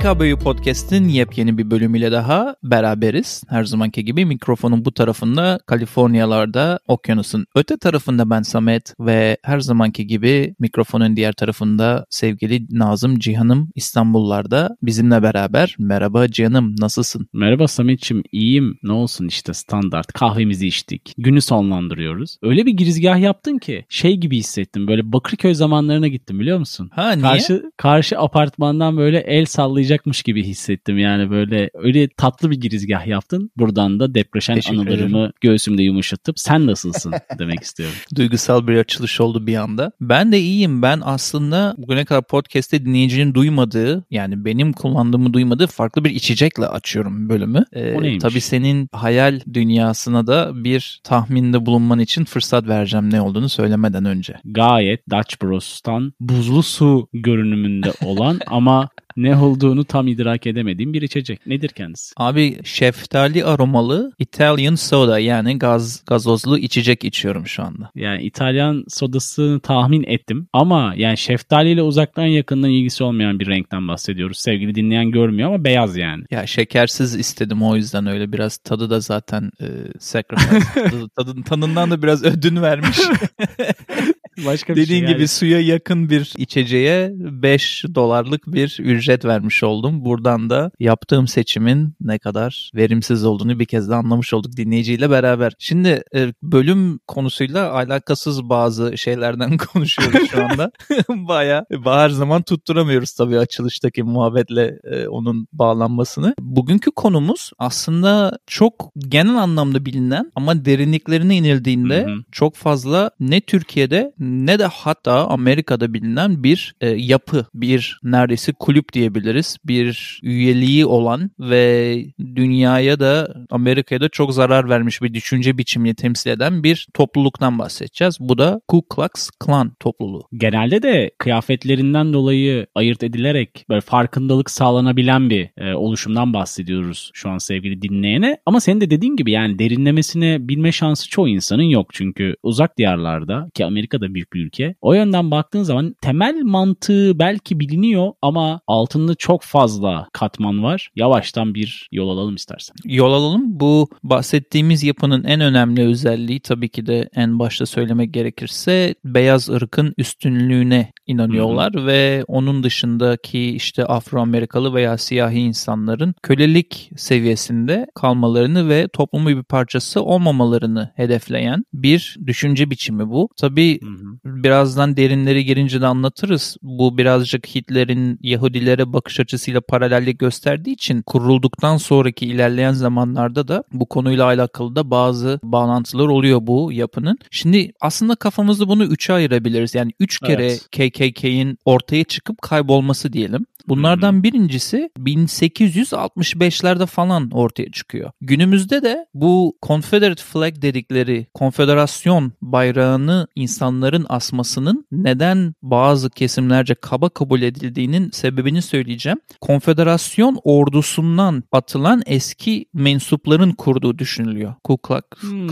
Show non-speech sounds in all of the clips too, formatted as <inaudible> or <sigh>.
PKB'yi Podcast'in yepyeni bir bölümüyle daha beraberiz. Her zamanki gibi mikrofonun bu tarafında Kaliforniyalarda, okyanusun öte tarafında ben Samet ve her zamanki gibi mikrofonun diğer tarafında sevgili Nazım Cihan'ım İstanbullarda bizimle beraber. Merhaba Cihan'ım nasılsın? Merhaba Samet'ciğim iyiyim. Ne olsun işte standart kahvemizi içtik. Günü sonlandırıyoruz. Öyle bir girizgah yaptın ki şey gibi hissettim. Böyle Bakırköy zamanlarına gittim biliyor musun? Ha niye? Karşı, karşı apartmandan böyle el sallayacakmış gibi hissettim. Yani böyle öyle tatlı bir girizgah yaptın. Buradan da depreşen Teşekkür anılarımı ederim. göğsümde yumuşatıp sen nasılsın <laughs> demek istiyorum. Duygusal bir açılış oldu bir anda. Ben de iyiyim. Ben aslında bugüne kadar podcast'te dinleyicinin duymadığı yani benim kullandığımı duymadığı farklı bir içecekle açıyorum bölümü. Ee, O neymiş? tabii senin hayal dünyasına da bir tahminde bulunman için fırsat vereceğim ne olduğunu söylemeden önce. Gayet Dutch Bros'tan buzlu su görünümünde olan ama <laughs> ne olduğunu tam idrak edemediğim bir içecek. Nedir kendisi? Abi şeftali aromalı Italian soda yani gaz gazozlu içecek içiyorum şu anda. Yani İtalyan sodasını tahmin ettim ama yani şeftaliyle uzaktan yakından ilgisi olmayan bir renkten bahsediyoruz. Sevgili dinleyen görmüyor ama beyaz yani. Ya şekersiz istedim o yüzden öyle biraz tadı da zaten e, sacrifice. <laughs> tadı, tadın, tadından da biraz ödün vermiş. <laughs> Başka bir Dediğin şey gibi suya yakın bir içeceğe 5 dolarlık bir ücret vermiş oldum. Buradan da yaptığım seçimin ne kadar verimsiz olduğunu bir kez de anlamış olduk dinleyiciyle beraber. Şimdi e, bölüm konusuyla alakasız bazı şeylerden <laughs> konuşuyoruz şu anda. <laughs> Baya her zaman tutturamıyoruz tabii açılıştaki muhabbetle e, onun bağlanmasını. Bugünkü konumuz aslında çok genel anlamda bilinen ama derinliklerine inildiğinde Hı hı. çok fazla ne Türkiye'de ne de hatta Amerika'da bilinen bir e, yapı, bir neredeyse kulüp diyebiliriz. Bir üyeliği olan ve dünyaya da Amerika'ya da çok zarar vermiş bir düşünce biçimini temsil eden bir topluluktan bahsedeceğiz. Bu da Ku Klux Klan topluluğu. Genelde de kıyafetlerinden dolayı ayırt edilerek böyle farkındalık sağlanabilen bir e, oluşumdan bahsediyoruz şu an sevgili dinleyene. Ama senin de dediğin gibi yani derinlemesine bilme şansı çoğu insanın yok. Çünkü uzak diyarlarda ki Amerika da büyük bir ülke. O yönden baktığın zaman temel mantığı belki biliniyor ama altında çok fazla katman var. Yavaştan bir yol alalım istersen. Yol alalım. Bu bahsettiğimiz yapının en önemli özelliği tabii ki de en başta söylemek gerekirse beyaz ırkın üstünlüğüne inanıyorlar ve onun dışındaki işte Afro-Amerikalı veya siyahi insanların kölelik seviyesinde kalmalarını ve toplumun bir parçası olmamalarını hedefleyen bir düşünce biçimi bu. Tabii Hı hı. Birazdan derinleri girince de anlatırız. Bu birazcık Hitler'in Yahudilere bakış açısıyla paralellik gösterdiği için kurulduktan sonraki ilerleyen zamanlarda da bu konuyla alakalı da bazı bağlantılar oluyor bu yapının. Şimdi aslında kafamızda bunu üçe ayırabiliriz. Yani üç kere Evet. KKK'in ortaya çıkıp kaybolması diyelim. Bunlardan birincisi 1865'lerde falan ortaya çıkıyor. Günümüzde de bu Confederate flag dedikleri konfederasyon bayrağını insanların asmasının neden bazı kesimlerce kaba kabul edildiğinin sebebini söyleyeceğim. Konfederasyon ordusundan atılan eski mensupların kurduğu düşünülüyor. Ku Klux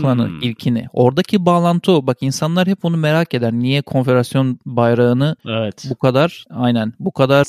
Klan'ı Hmm. ilkini. Oradaki bağlantı o. Bak insanlar hep onu merak eder. Niye konfederasyon bayrağını Evet. bu kadar aynen bu kadar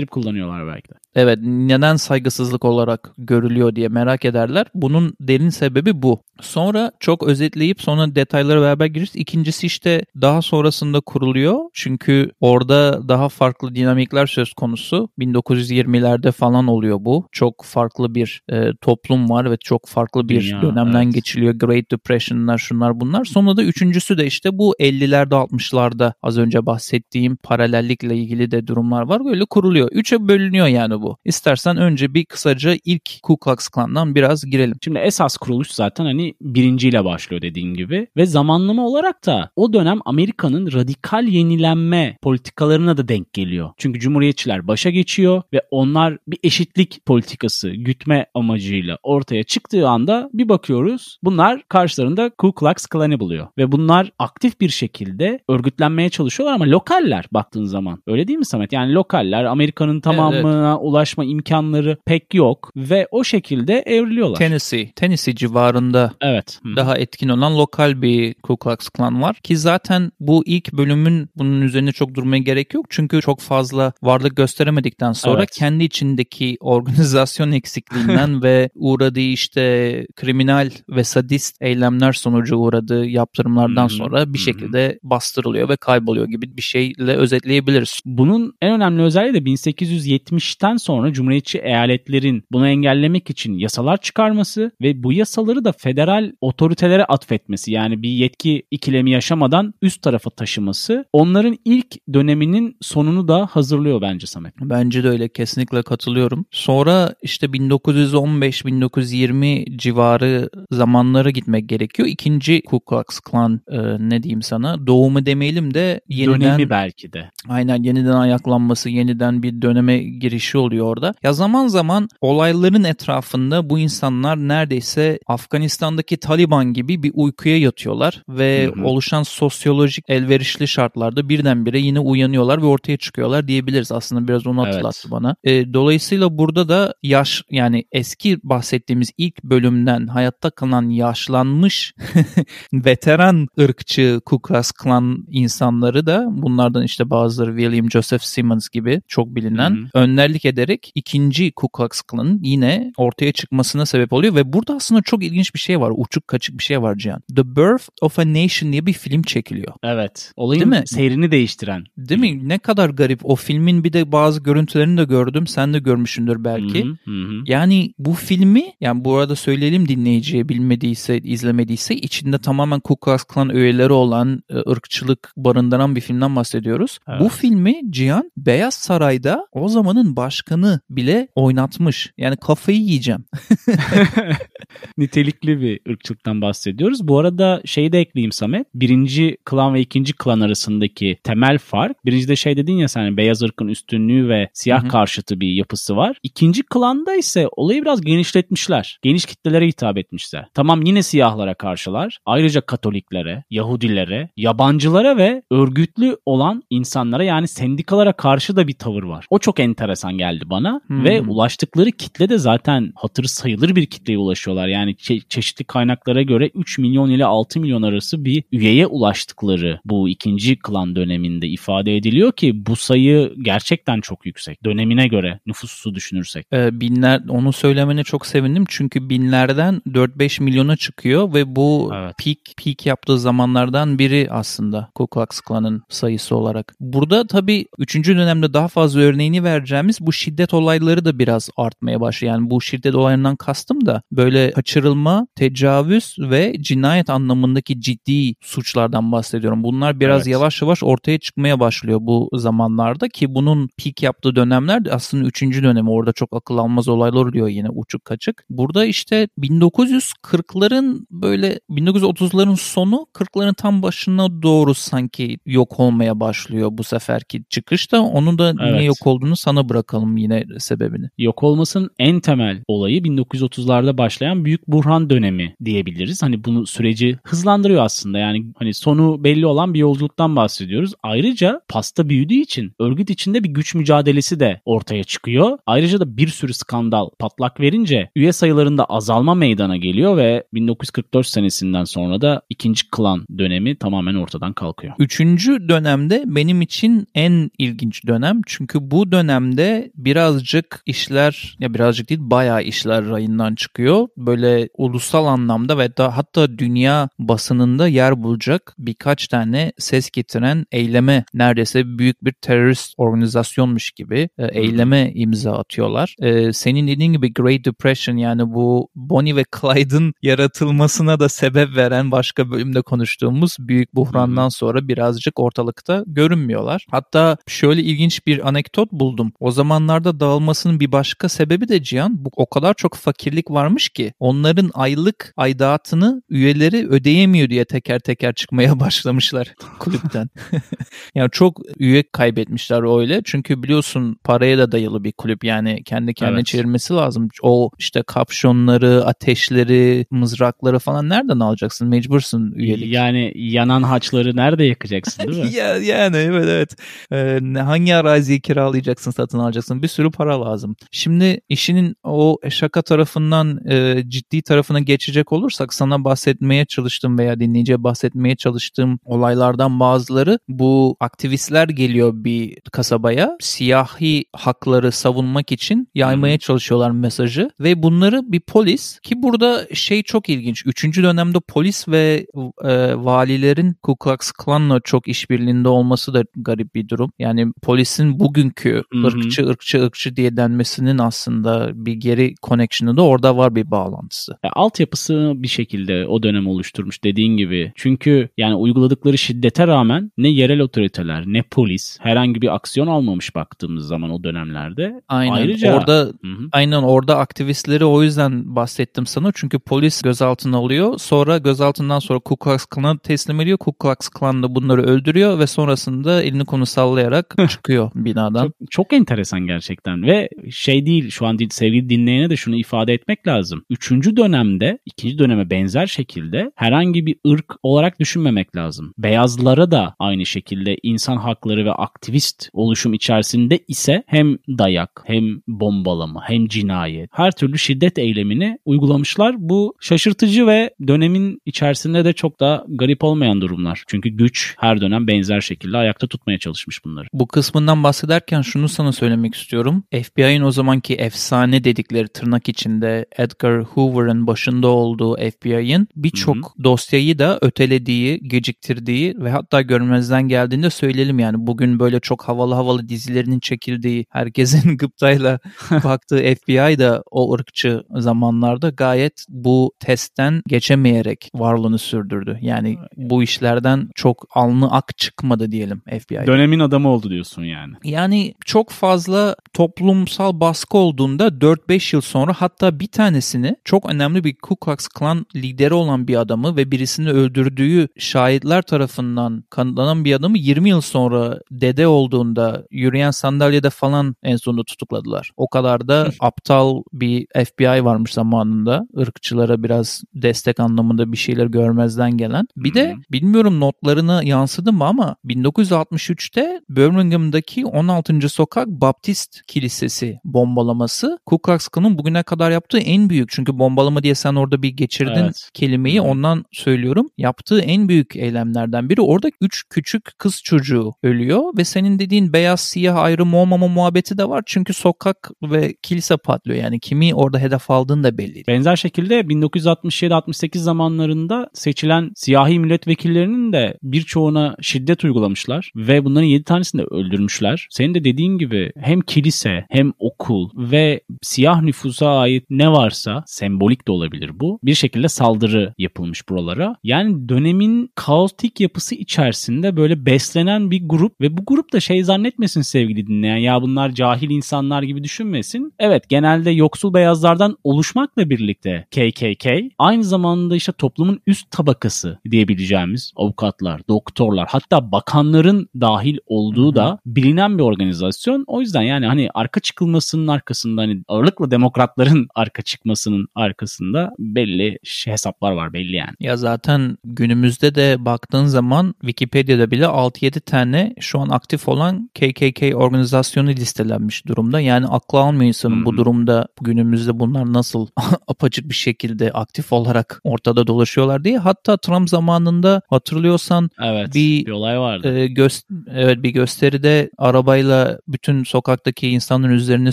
Selleştirip kullanıyorlar belki de. Evet neden saygısızlık olarak görülüyor diye merak ederler. Bunun derin sebebi bu. Sonra çok özetleyip sonra detaylara beraber gireriz. İkincisi işte daha sonrasında kuruluyor. Çünkü orada daha farklı dinamikler söz konusu. 1920'lerde falan oluyor bu. Çok farklı bir e, toplum var ve çok farklı bir Dünya, dönemden evet. geçiliyor. Great Depression'lar şunlar bunlar. Sonra da üçüncüsü de işte bu 50'lerde 60'larda az önce bahsettiğim paralellikle ilgili de durumlar var. Böyle kuruluyor. Üçe bölünüyor yani bu. İstersen önce bir kısaca ilk Ku Klux Klan'dan biraz girelim. Şimdi esas kuruluş zaten hani birinciyle başlıyor dediğin gibi ve zamanlama olarak da o dönem Amerika'nın radikal yenilenme politikalarına da denk geliyor. Çünkü Cumhuriyetçiler başa geçiyor ve onlar bir eşitlik politikası gütme amacıyla ortaya çıktığı anda bir bakıyoruz bunlar karşılarında Ku Klux Klan'ı buluyor ve bunlar aktif bir şekilde örgütlenmeye çalışıyorlar ama lokaller baktığın zaman öyle değil mi Samet? Yani lokaller Amerika'nın tamamına ulaşma imkanları pek yok ve o şekilde evriliyorlar. Tennessee, Tennessee civarında evet. daha etkin olan lokal bir Ku Klux Klan var ki zaten bu ilk bölümün bunun üzerine çok durmaya gerek yok çünkü çok fazla varlık gösteremedikten sonra Evet. kendi içindeki <laughs> organizasyon eksikliğinden <laughs> ve uğradığı işte kriminal ve sadist eylemler sonucu uğradığı yaptırımlardan hı, sonra bir şekilde bastırılıyor ve kayboluyor gibi bir şeyle özetleyebiliriz. Bunun en önemli özelliği de 1870'ten sonra Cumhuriyetçi eyaletlerin bunu engellemek için yasalar çıkarması ve bu yasaları da federal otoritelere atfetmesi. Yani bir yetki ikilemi yaşamadan üst tarafa taşıması onların ilk döneminin sonunu da hazırlıyor bence Samet. Bence de öyle kesinlikle katılıyorum. Sonra işte 1915-1920 civarı zamanlara gitmek gerekiyor. İkinci Ku Klux Klan e, ne diyeyim sana doğumu demeyelim de yeniden Dönemi belki de. aynen yeniden ayaklanması, yeniden bir döneme girişi oluyor orada. Ya zaman zaman olayların etrafında bu insanlar neredeyse Afganistan'daki Taliban gibi bir uykuya yatıyorlar ve Hı hı. oluşan sosyolojik elverişli şartlarda birdenbire yine uyanıyorlar ve ortaya çıkıyorlar diyebiliriz. Aslında biraz onu Evet. hatırlattı bana. E, dolayısıyla burada da yaş yani eski bahsettiğimiz ilk bölümden hayatta kalan yaşlanmış <laughs> veteran ırkçı Ku Klux Klan insanları da bunlardan işte bazıları William Joseph Simmons gibi çok bilinen Hı hı. önderlik ederek ikinci Ku Klux Klan'ın yine ortaya çıkmasına sebep oluyor ve burada aslında çok ilginç bir şey var. Uçuk kaçık bir şey var Cihan. The Birth of a Nation diye bir film çekiliyor. Evet. Olayın Değil mi? seyrini değiştiren. Değil mi? Ne kadar garip. O filmin bir de bazı görüntülerini de gördüm. Sen de görmüşsündür belki. Hı hı, hı. Yani bu filmi yani bu arada söyleyelim dinleyiciye bilmediyse izlemediyse içinde tamamen Ku Klux Klan öğeleri olan e, ırkçılık barındıran bir filmden bahsediyoruz. Evet. Bu filmi Cihan Beyaz Saray'da o zamanın başkanı bile oynatmış. Yani kafayı yiyeceğim. <laughs> Nitelikli bir ırkçılıktan bahsediyoruz. Bu arada şeyi de ekleyeyim Samet. Birinci klan ve ikinci klan arasındaki temel fark. Birincide şey dedin ya sen beyaz ırkın üstünlüğü ve siyah Hı hı. karşıtı bir yapısı var. İkinci klanda ise olayı biraz genişletmişler. Geniş kitlelere hitap etmişler. Tamam yine siyahlara karşılar. Ayrıca Katoliklere, Yahudilere, yabancılara ve örgütlü olan insanlara yani sendikalara karşı da bir tavır var. O çok enteresan geldi bana Hmm. ve ulaştıkları kitle de zaten hatırı sayılır bir kitleye ulaşıyorlar. Yani çe- çeşitli kaynaklara göre 3 milyon ile 6 milyon arası bir üyeye ulaştıkları bu ikinci klan döneminde ifade ediliyor ki bu sayı gerçekten çok yüksek. Dönemine göre nüfusu düşünürsek. Ee, binler onu söylemene çok sevindim çünkü binlerden 4-5 milyona çıkıyor ve bu Evet. peak peak yaptığı zamanlardan biri aslında Ku Klux Klan'ın sayısı olarak. Burada tabii 3. dönemde daha fazla örneğini vereceğimiz bu şiddet olayları da biraz artmaya başlıyor. Yani bu şiddet olaylarından kastım da böyle kaçırılma, tecavüz ve cinayet anlamındaki ciddi suçlardan bahsediyorum. Bunlar biraz Evet. yavaş yavaş ortaya çıkmaya başlıyor bu zamanlarda ki bunun peak yaptığı dönemler de aslında 3. dönemi. Orada çok akıl almaz olaylar oluyor yine uçuk kaçık. Burada işte 1940'ların böyle 1930'ların sonu 40'ların tam başına doğru sanki yok olmaya başlıyor bu seferki çıkışta. Onun da niye Evet. yok olduğunu sana bırakalım yine sebebini. Yok olmasının en temel olayı 1930'larda başlayan büyük buhran dönemi diyebiliriz. Hani bunu süreci hızlandırıyor aslında. Yani hani sonu belli olan bir yolculuktan bahsediyoruz. Ayrıca pasta büyüdüğü için örgüt içinde bir güç mücadelesi de ortaya çıkıyor. Ayrıca da bir sürü skandal patlak verince üye sayılarında azalma meydana geliyor ve 1944 senesinden sonra da ikinci klan dönemi tamamen ortadan kalkıyor. Üçüncü dönemde benim için en ilginç dönem. Çünkü bu dönemde birazcık işler ya birazcık değil bayağı işler rayından çıkıyor. Böyle ulusal anlamda ve da hatta dünya basınında yer bulacak birkaç tane ses getiren eyleme neredeyse büyük bir terörist organizasyonmuş gibi e, eyleme imza atıyorlar. E, senin dediğin gibi Great Depression yani bu Bonnie ve Clyde'ın yaratılmasına da sebep veren başka bölümde konuştuğumuz büyük buhrandan sonra birazcık ortalıkta görünmüyorlar. Hatta şöyle ilginç bir anekdot buldum. O zamanlarda dağılmasının bir başka sebebi de Cihan bu o kadar çok fakirlik varmış ki onların aylık aidatını üyeleri ödeyemiyor diye teker teker çıkmaya <laughs> başlamışlar kulüpten. <laughs> yani çok üye kaybetmişler öyle. Çünkü biliyorsun paraya da dayalı bir kulüp yani kendi kendine Evet. çevirmesi lazım. O işte kapşonları, ateşleri, mızrakları falan nereden alacaksın? Mecbursun üyelik. Yani yanan haçları nerede yakacaksın değil mi? <laughs> Ya, yani evet evet. Ee, hangi araziyi kiralayacaksın satın alacaksın bir sürü para lazım. Şimdi işinin o şaka tarafından e, ciddi tarafına geçecek olursak sana bahsetmeye çalıştığım veya dinleyiciye bahsetmeye çalıştığım olaylardan bazıları bu aktivistler geliyor bir kasabaya siyahi hakları savunmak için yaymaya çalışıyorlar mesajı ve bunları bir polis ki burada şey çok ilginç. Üçüncü dönemde polis ve e, valilerin Ku Klux Klan'la çok işbirliğinde olması da garip bir durum. Yani polisin bugünkü ırkçı ırkçı ırkçı diye denmesinin aslında bir geri connection'ı da orada var bir bağlantısı. Ya, altyapısı bir şekilde o dönem oluşturmuş dediğin gibi. Çünkü yani uyguladıkları şiddete rağmen ne yerel otoriteler ne polis herhangi bir aksiyon almamış baktığımız zaman o dönemlerde. Aynen. Ayrıca orada Hı. Aynen orada aktivistleri o yüzden bahsettim sana. Çünkü polis gözaltına alıyor. Sonra gözaltından sonra Ku Klux Klan'a teslim ediyor. Ku Klux Klan da bunları öldürüyor ve sonrasında elini konu sallayarak çıkıyor binadan. Çok, çok enteresan gerçekten ve şey değil şu an sevgili dinleyene de şunu ifade etmek lazım. Üçüncü dönemde ikinci döneme benzer şekilde herhangi bir ırk olarak düşünmemek lazım. Beyazlara da aynı şekilde insan hakları ve aktivist oluşum içerisinde ise hem dayak hem bombalama hem cinayet her türlü şiddet eylemini uygulamışlar. Bu şaşırtıcı ve dönemin içerisinde de çok da garip olmayan durumlar. Çünkü güç her dönem benzer şekilde ayakta tutmaya çalışmış bunları. Bu kısmından bahsederken şunu sana söylemek istiyorum. FBI'nin o zamanki efsane dedikleri tırnak içinde Edgar Hoover'ın başında olduğu FBI'nin birçok dosyayı da ötelediği, geciktirdiği ve hatta görmezden geldiğinde söyleyelim yani bugün böyle çok havalı havalı dizilerinin çekildiği, herkesin <laughs> gıptayla <laughs> baktığı FBI da o ırkçı zamanlarda gayet bu testten geçemeyerek varlığını sürdürdü. Yani bu işlerden çok alnı ak çıkmadı diyelim FBI. Dönemin adamı oldu diyorsun yani. Yani çok fazla toplumsal baskı olduğunda 4-5 yıl sonra hatta bir tanesini çok önemli bir Ku Klux Klan lideri olan bir adamı ve birisini öldürdüğü şahitler tarafından kanıtlanan bir adamı 20 yıl sonra dede olduğunda yürüyen sandalyede falan en sonunda tutukladılar. O kadar da <laughs> aptal bir FBI varmış zamanında. ırkçılara biraz destek anlamında bir şeyler görmezden gelen. Bir de bilmiyorum notlarına yansıdı mı ama 1963'te Birmingham'daki 16. Sokak Baptist Kilisesi bombalaması Ku Klux Klan'ın bugüne kadar yaptığı en büyük. Çünkü bombalama diye sen orada bir geçirdin Evet. kelimeyi ondan söylüyorum. Yaptığı en büyük eylemlerden biri. Orada 3 küçük kız çocuğu ölüyor ve senin dediğin beyaz siyah ayrım olmama muhabbeti de var. Çünkü sokak ve kilise patlıyor. Yani kimi orada hedef aldığın da belli. Benzer şekilde 1967-68 zamanlarında seçilen siyahi milletvekillerinin de birçoğuna şiddet uygulamışlar ve bunların 7 tanesini de öldürmüşler. Senin de dediğin gibi hem kilise hem okul ve siyah nüfusa ait ne varsa sembolik de olabilir bu. Bir şekilde saldırı yapılmış buralara. Yani dönemin kaotik yapısı içerisinde böyle beslenen bir grup ve bu grup da şey zannetmesin sevgili dinleyen ya bunlar cahil insanlar gibi düşünmesin. Evet genelde yoksul beyazlardan oluşmakla birlikte KKK aynı zamanda işte toplumun üst tabakası diyebileceğimiz avukatlar, doktorlar hatta bakanların dahil olduğu da bilinen bir organizasyon. O yüzden yani hani arka çıkılmasının arkasında hani ağırlıkla demokratların <laughs> arka çıkmasının arkasında belli hesaplar var belli yani. Ya zaten günümüzde de baktığın zaman Wikipedia'da bile 6-7 tane şu an aktif olan KKK organizasyonu listelenmiş durumda. Yani aklı almıyor insanın bu Hı hı. durumda günümüzde bunlar nasıl <laughs> apaçık bir şekilde aktif olarak ortada dolaşıyorlar diye. Hatta Trump zamanında hatırlıyorsan Evet Bir- bir, olay vardı. e, gö- evet bir gösteride arabayla bütün sokaktaki insanların üzerine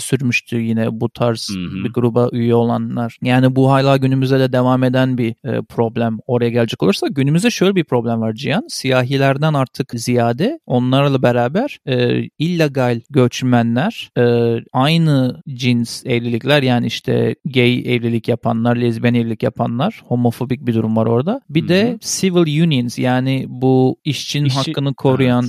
sürmüştü yine bu tarz Hı hı. bir gruba üye olanlar. Yani bu hala günümüzde de devam eden bir e, problem. Oraya gelecek olursa günümüzde şöyle bir problem var Cihan. Siyahilerden artık ziyade onlarla beraber e, illegal göçmenler, e, aynı cins evlilikler yani işte gay evlilik yapanlar, lezbiyen evlilik yapanlar, homofobik bir durum var orada. Bir Hı de civil unions yani bu işçinin İşçi- hakkını koruyan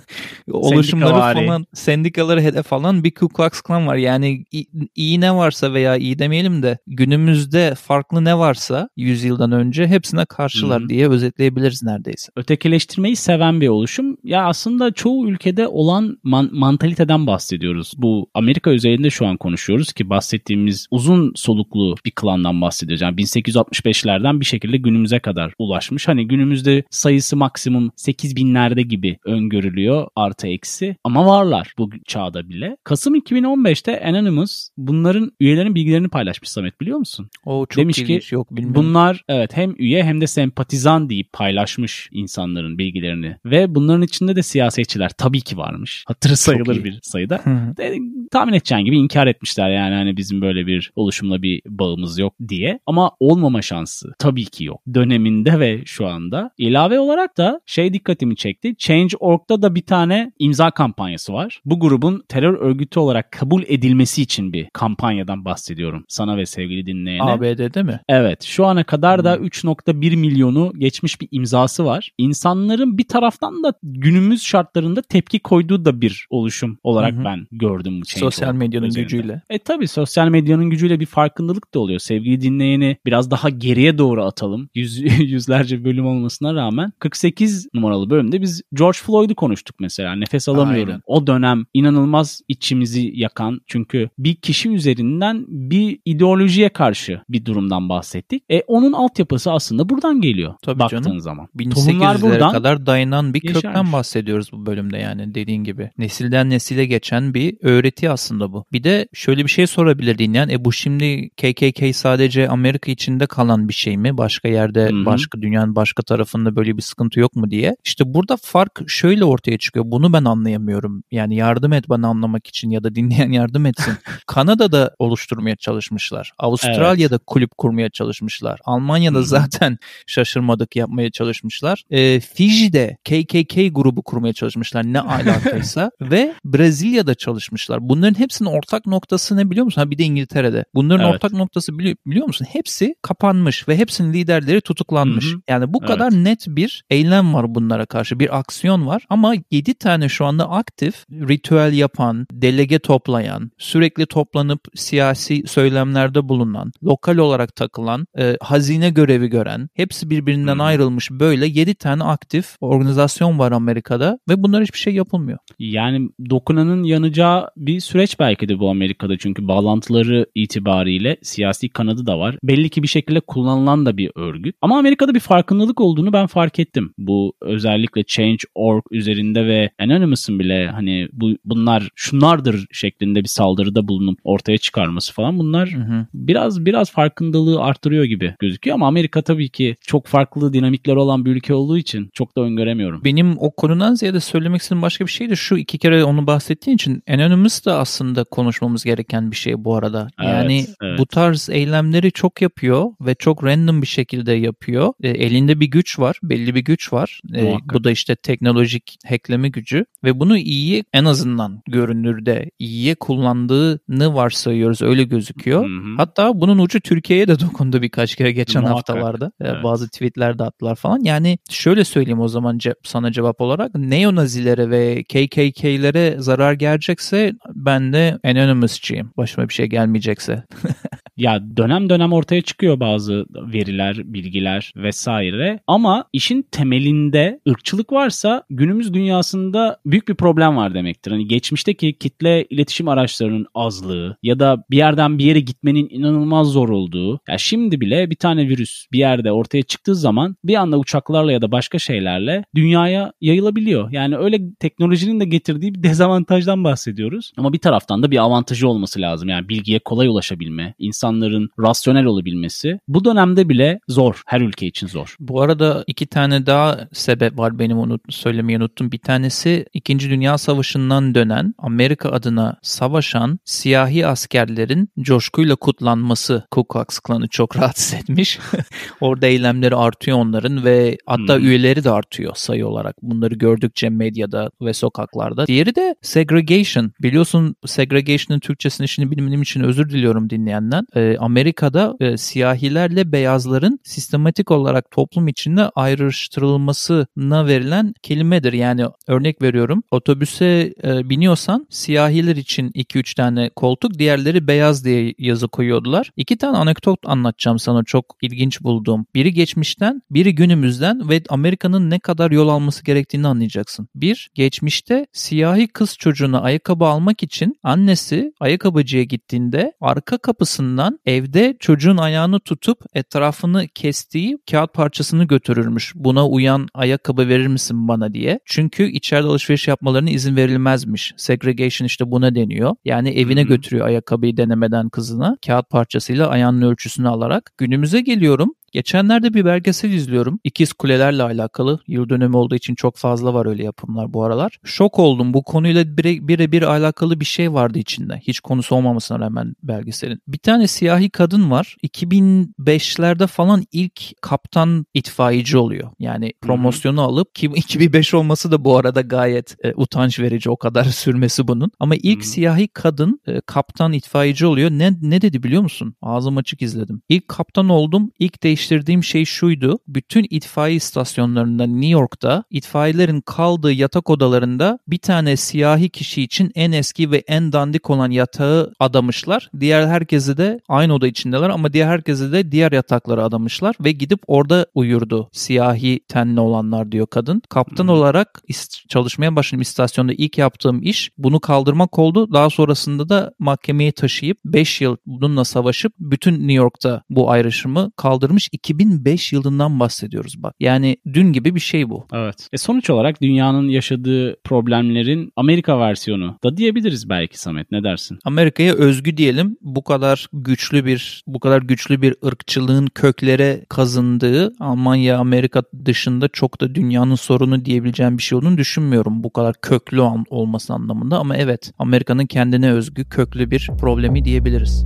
<laughs> oluşumları Sendikavari. falan, sendikaları hedef alan bir Ku Klux Klan var. Yani i- iyi ne varsa veya iyi demeyelim de günümüzde farklı ne varsa 100 yıldan önce hepsine karşılar Hı hı. diye özetleyebiliriz neredeyse. ötekileştirmeyi seven bir oluşum. Ya aslında çoğu ülkede olan man- mantaliteden bahsediyoruz. Bu Amerika üzerinde şu an konuşuyoruz ki bahsettiğimiz uzun soluklu bir klandan bahsediyoruz. Yani 1865'lerden bir şekilde günümüze kadar ulaşmış. Hani günümüzde sayısı maksimum 8 binlerde gibi öngörülüyor artı eksi ama varlar bu çağda bile. Kasım 2015'te Anonymous bunların üyelerinin bilgilerini paylaşmış Samet biliyor musun? O çok Demiş ki, ilginç yok bilmiyorum. Bunlar evet hem üye hem de sempatizan deyip paylaşmış insanların bilgilerini. Ve bunların içinde de siyasetçiler tabii ki varmış. Hatırı sayılır bir sayıda. De, tahmin edeceğin gibi inkar etmişler yani hani bizim böyle bir oluşumla bir bağımız yok diye. Ama olmama şansı tabii ki yok. Döneminde ve şu anda. İlave olarak da şey dikkatimi çekti. Change.org'da da bir tane imza kampanyası var. Bu grubun terör örgütü olarak kabul edilmesi için bir kampanyadan bahsediyorum. Sana ve sevgili dinleyene. ABD'de mi? Evet şu ana kadar da Hmm. 3.1 milyonu geçmiş bir imzası var. İnsanların bir taraftan da günümüz şartlarında tepki koyduğu da bir oluşum olarak Hı hı. ben gördüm bu Sosyal medyanın üzerinde. gücüyle. E tabi sosyal medyanın gücüyle bir farkındalık da oluyor. Sevgili dinleyeni biraz daha geriye doğru atalım. Yüz, <laughs> yüzlerce bölüm olmasına rağmen 48 numaralı bölümde biz George Floyd'u konuştuk mesela. Nefes alamıyorum. Aynen. O dönem inanılmaz içimizi yakan çünkü bir kişi üzerinden bir ideolojiye karşı bir durumdan bahsettik. E onun altyapısı aslında buradan geliyor Tabii baktığın canım. zaman. Tohumlar 1800'lere buradan kadar dayanan bir yeşermiş. kökten bahsediyoruz bu bölümde yani dediğin gibi. Nesilden nesile geçen bir öğreti aslında bu. Bir de şöyle bir şey sorabilir dinleyen. E bu şimdi KKK sadece Amerika içinde kalan bir şey mi? Başka yerde, Hı hı. başka dünyanın başka tarafında böyle bir sıkıntı yok mu diye. İşte burada fark şöyle ortaya çıkıyor. Bunu ben anlayamıyorum. Yani yardım et bana anlamak için ya da dinleyen yardım etsin. <laughs> Kanada'da oluşturmaya çalışmışlar. Avustralya'da kulüp kurmaya çalışmışlar. Almanya'da Hı hı. zaten <laughs> şaşırmadık yapmaya çalışmışlar. E, Fiji'de KKK grubu kurmaya çalışmışlar ne alakaysa <laughs> ve Brezilya'da çalışmışlar. Bunların hepsinin ortak noktası ne biliyor musun? Ha bir de İngiltere'de. Bunların Evet. ortak noktası bili- biliyor musun? Hepsi kapanmış ve hepsinin liderleri tutuklanmış. Hı hı. Yani bu Evet. kadar net bir eylem var bunlara karşı. Bir aksiyon var ama 7 tane şu anda aktif ritüel yapan, delege toplayan, sürekli toplanıp siyasi söylemlerde bulunan, lokal olarak takılan, e, hazine görevi gören, hepsi birbirinden Hı. ayrılmış böyle 7 tane aktif organizasyon var Amerika'da ve bunlar hiçbir şey yapılmıyor. Yani dokunanın yanacağı bir süreç belki de bu Amerika'da çünkü bağlantıları itibariyle siyasi kanadı da var. Belli ki bir şekilde kullanılan da bir örgüt. Ama Amerika'da bir farkındalık olduğunu ben fark ettim. Bu özellikle Change.org üzerinde ve Anonymous'ın bile hani bu bunlar şunlardır şeklinde bir saldırıda bulunup ortaya çıkarması falan bunlar Hı hı. biraz biraz farkındalığı arttırıyor gibi gözüküyor ama Amerika tabii ki çok farklı dinamikler olan bir ülke olduğu için çok da öngöremiyorum. Benim o konudan ziyade söylemek istediğim başka bir şey de şu iki kere onu bahsettiğin için Anonymous da aslında konuşmamız gereken bir şey bu arada. Evet, yani evet. bu tarz eylemleri çok yapıyor ve çok random bir şekilde yapıyor. E, elinde bir güç var, belli bir güç var. E, Muhakkak. bu da işte teknolojik hackleme gücü ve bunu iyiye en azından görünürde iyiye kullandığını varsayıyoruz öyle gözüküyor. Hı hı. Hatta bunun ucu Türkiye'ye de dokundu birkaç kere geçen Muhakkak. haftalarda. E, Evet. Bazı tweetler de attılar falan. Yani şöyle söyleyeyim o zaman ce- sana cevap olarak. Neonazilere ve KKK'lere zarar gelecekse ben de Anonymous'çıyım. Başıma bir şey gelmeyecekse. <laughs> Ya dönem dönem ortaya çıkıyor bazı veriler, bilgiler vesaire ama işin temelinde ırkçılık varsa günümüz dünyasında büyük bir problem var demektir. Hani geçmişteki kitle iletişim araçlarının azlığı ya da bir yerden bir yere gitmenin inanılmaz zor olduğu. Ya şimdi bile bir tane virüs bir yerde ortaya çıktığı zaman bir anda uçaklarla ya da başka şeylerle dünyaya yayılabiliyor. Yani öyle teknolojinin de getirdiği bir dezavantajdan bahsediyoruz. Ama bir taraftan da bir avantajı olması lazım. Yani bilgiye kolay ulaşabilme, insanların rasyonel olabilmesi. Bu dönemde bile zor. Her ülke için zor. Bu arada iki tane daha sebep var benim onu söylemeyi unuttum. Bir tanesi 2. Dünya Savaşı'ndan dönen Amerika adına savaşan siyahi askerlerin coşkuyla kutlanması Ku Klux Klan'ı çok <laughs> rahatsız etmiş. <laughs> Orada eylemleri artıyor onların ve hatta Hmm. üyeleri de artıyor sayı olarak. Bunları gördükçe medyada ve sokaklarda. Diğeri de segregation. Biliyorsun segregation'ın Türkçesini şimdi bilmediğim için özür diliyorum dinleyenden. Ee, Amerika'da e, siyahilerle beyazların sistematik olarak toplum içinde ayrıştırılmasına verilen kelimedir. Yani örnek veriyorum otobüse e, biniyorsan siyahiler için 2-3 tane koltuk diğerleri beyaz diye yazı koyuyordular. İki tane anekdot anlatacağım sana çok ilginç bulduğum. Biri geçmişten biri günümüzden ve Amerika'nın ne kadar yol alması gerektiğini anlayacaksın. Bir, geçmişte siyahi kız çocuğuna ayakkabı almak için annesi ayakkabıcıya gittiğinde arka kapısından zaman evde çocuğun ayağını tutup etrafını kestiği kağıt parçasını götürürmüş. Buna uyan ayakkabı verir misin bana diye. Çünkü içeride alışveriş yapmalarına izin verilmezmiş. Segregation işte buna deniyor. Yani evine götürüyor ayakkabıyı denemeden kızına. Kağıt parçasıyla ayağının ölçüsünü alarak. Günümüze geliyorum. Geçenlerde bir belgesel izliyorum. İkiz Kulelerle alakalı. Yıl dönümü olduğu için çok fazla var öyle yapımlar bu aralar. Şok oldum. Bu konuyla bire- birebir alakalı bir şey vardı içinde. Hiç konusu olmamasına rağmen belgeselin. Bir tane siyahi kadın var. 2005'lerde falan ilk kaptan itfaiyeci oluyor. Yani promosyonu alıp ki <laughs> 2005 olması da bu arada gayet e, utanç verici o kadar <laughs> sürmesi bunun. Ama ilk siyahi kadın e, kaptan itfaiyeci oluyor. Ne ne dedi biliyor musun? Ağzım açık izledim. İlk kaptan oldum. İlk değiştirdiğim şey şuydu. Bütün itfaiye istasyonlarında New York'ta itfaiyelerin kaldığı yatak odalarında bir tane siyahi kişi için en eski ve en dandik olan yatağı adamışlar. Diğer herkesi de aynı oda içindeler ama diğer herkesi de diğer yataklara adamışlar ve gidip orada uyurdu. Siyahi tenli olanlar diyor kadın. Kaptan Hı. olarak çalışmaya başladım istasyonda ilk yaptığım iş bunu kaldırmak oldu. Daha sonrasında da mahkemeye taşıyıp 5 yıl bununla savaşıp bütün New York'ta bu ayrışımı kaldırmış 2005 yılından bahsediyoruz bak. Yani dün gibi bir şey bu. Evet. E sonuç olarak dünyanın yaşadığı problemlerin Amerika versiyonu da diyebiliriz belki Samet. Ne dersin? Amerika'ya özgü diyelim. Bu kadar güçlü bir bu kadar güçlü bir ırkçılığın köklere kazındığı Almanya, Amerika dışında çok da dünyanın sorunu diyebileceğim bir şey olduğunu düşünmüyorum. Bu kadar köklü an- olması anlamında ama evet Amerika'nın kendine özgü köklü bir problemi diyebiliriz.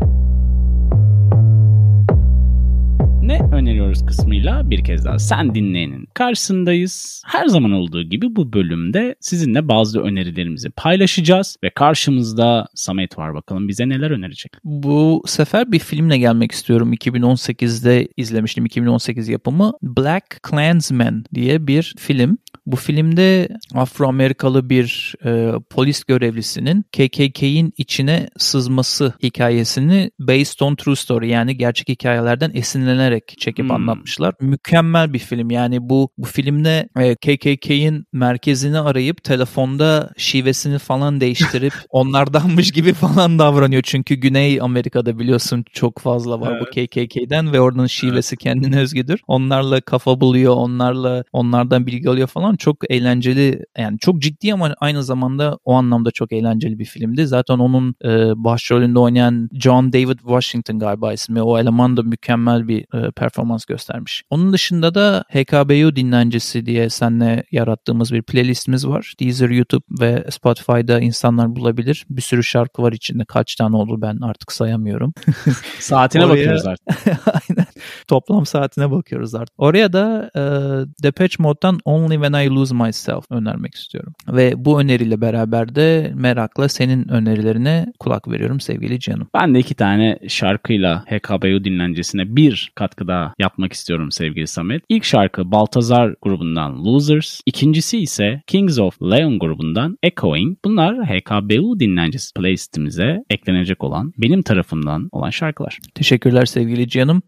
Ne öneriyoruz kısmıyla bir kez daha sen dinleyenin karşısındayız. Her zaman olduğu gibi bu bölümde sizinle bazı önerilerimizi paylaşacağız ve karşımızda Samet var bakalım bize neler önerecek. Bu sefer bir filmle gelmek istiyorum. 2018'de izlemiştim. 2018 yapımı Black Klansman diye bir film. Bu filmde Afro-Amerikalı bir e, polis görevlisinin KKK'in içine sızması hikayesini based on true story yani gerçek hikayelerden esinlenerek çekip Hmm. anlatmışlar. Mükemmel bir film. Yani bu bu filmde e, KKK'in merkezini arayıp telefonda şivesini falan değiştirip <laughs> onlardanmış gibi falan davranıyor. Çünkü Güney Amerika'da biliyorsun çok fazla var bu KKK'den ve oradan şivesi kendine özgüdür. Onlarla kafa buluyor, onlarla onlardan bilgi alıyor falan. Çok eğlenceli yani çok ciddi ama aynı zamanda o anlamda çok eğlenceli bir filmdi. Zaten onun e, başrolünde oynayan John David Washington galiba ismi. O eleman da mükemmel bir e, performans göstermiş. Onun dışında da HKBU dinlencesi diye seninle yarattığımız bir playlistimiz var. Deezer, YouTube ve Spotify'da insanlar bulabilir. Bir sürü şarkı var içinde. Kaç tane oldu ben artık sayamıyorum. <laughs> Saatine Oraya- bakıyoruz artık. <laughs> Aynen. Toplam saatine bakıyoruz artık. Oraya da e, Depeche Mode'dan Only When I Lose Myself önermek istiyorum. Ve bu öneriyle beraber de merakla senin önerilerine kulak veriyorum sevgili canım. Ben de iki tane şarkıyla HKBU dinlencesine bir katkı daha yapmak istiyorum sevgili Samet. İlk şarkı Baltazar grubundan Losers. İkincisi ise Kings of Leon grubundan Echoing. Bunlar HKBU dinlencesi playlistimize eklenecek olan benim tarafımdan olan şarkılar. Teşekkürler sevgili canım.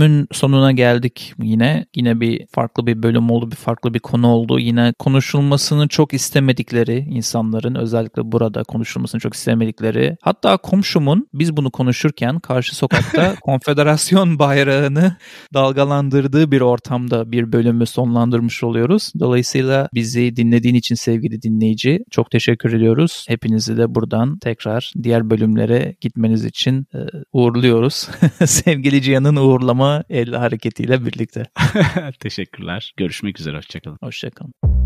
Bölümün sonuna geldik yine. Yine bir farklı bir bölüm oldu, bir farklı bir konu oldu. Yine konuşulmasını çok istemedikleri insanların özellikle burada konuşulmasını çok istemedikleri. Hatta komşumun biz bunu konuşurken karşı sokakta <laughs> konfederasyon bayrağını dalgalandırdığı bir ortamda bir bölümü sonlandırmış oluyoruz. Dolayısıyla bizi dinlediğin için sevgili dinleyici çok teşekkür ediyoruz. Hepinizi de buradan tekrar diğer bölümlere gitmeniz için e, uğurluyoruz. <laughs> sevgili Cihan'ın uğurlama el hareketiyle birlikte. <laughs> Teşekkürler. Görüşmek üzere. Hoşçakalın. Hoşçakalın.